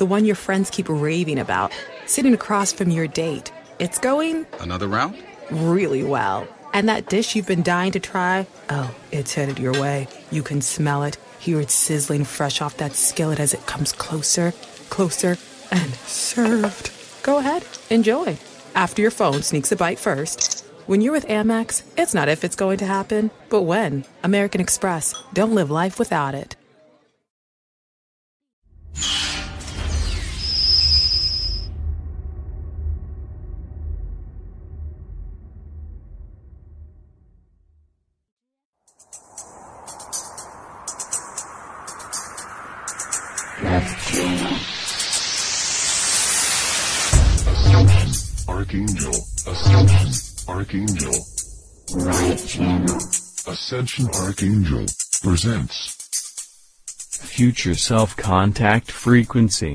the one your friends keep raving about, sitting across from your date. It's going Another round? really well. And that dish you've been dying to try, oh, it's headed your way. You can smell it, hear it sizzling fresh off that skillet as it comes closer, closer, and served. Go ahead, enjoy. After your phone sneaks a bite first. When you're with Amex, it's not if it's going to happen, but when. American Express. Don't live life without it. Archangel, Ascension, Archangel. Right channel. Ascension Archangel presents Future Self Contact Frequency.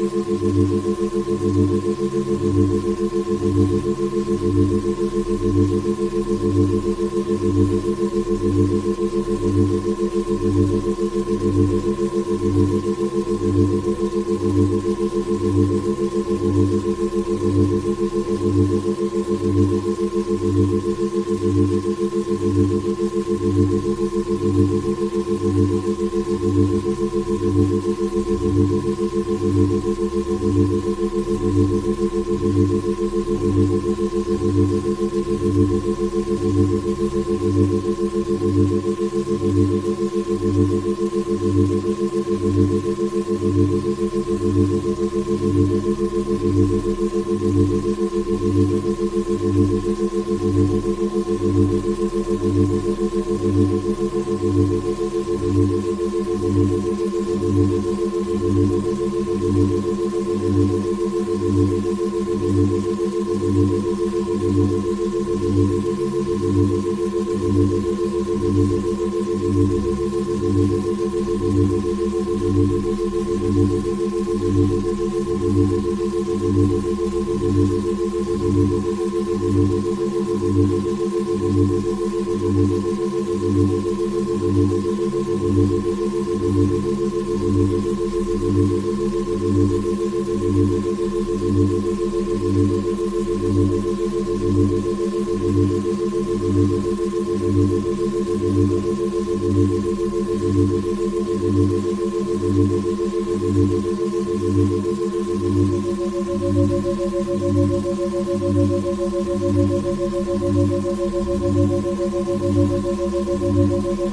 Thank you. মাযরাতুল্লাহি ওয়া বারাকাতুহু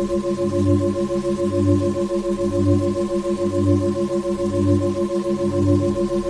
Thank you.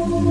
Thank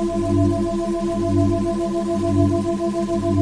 Thank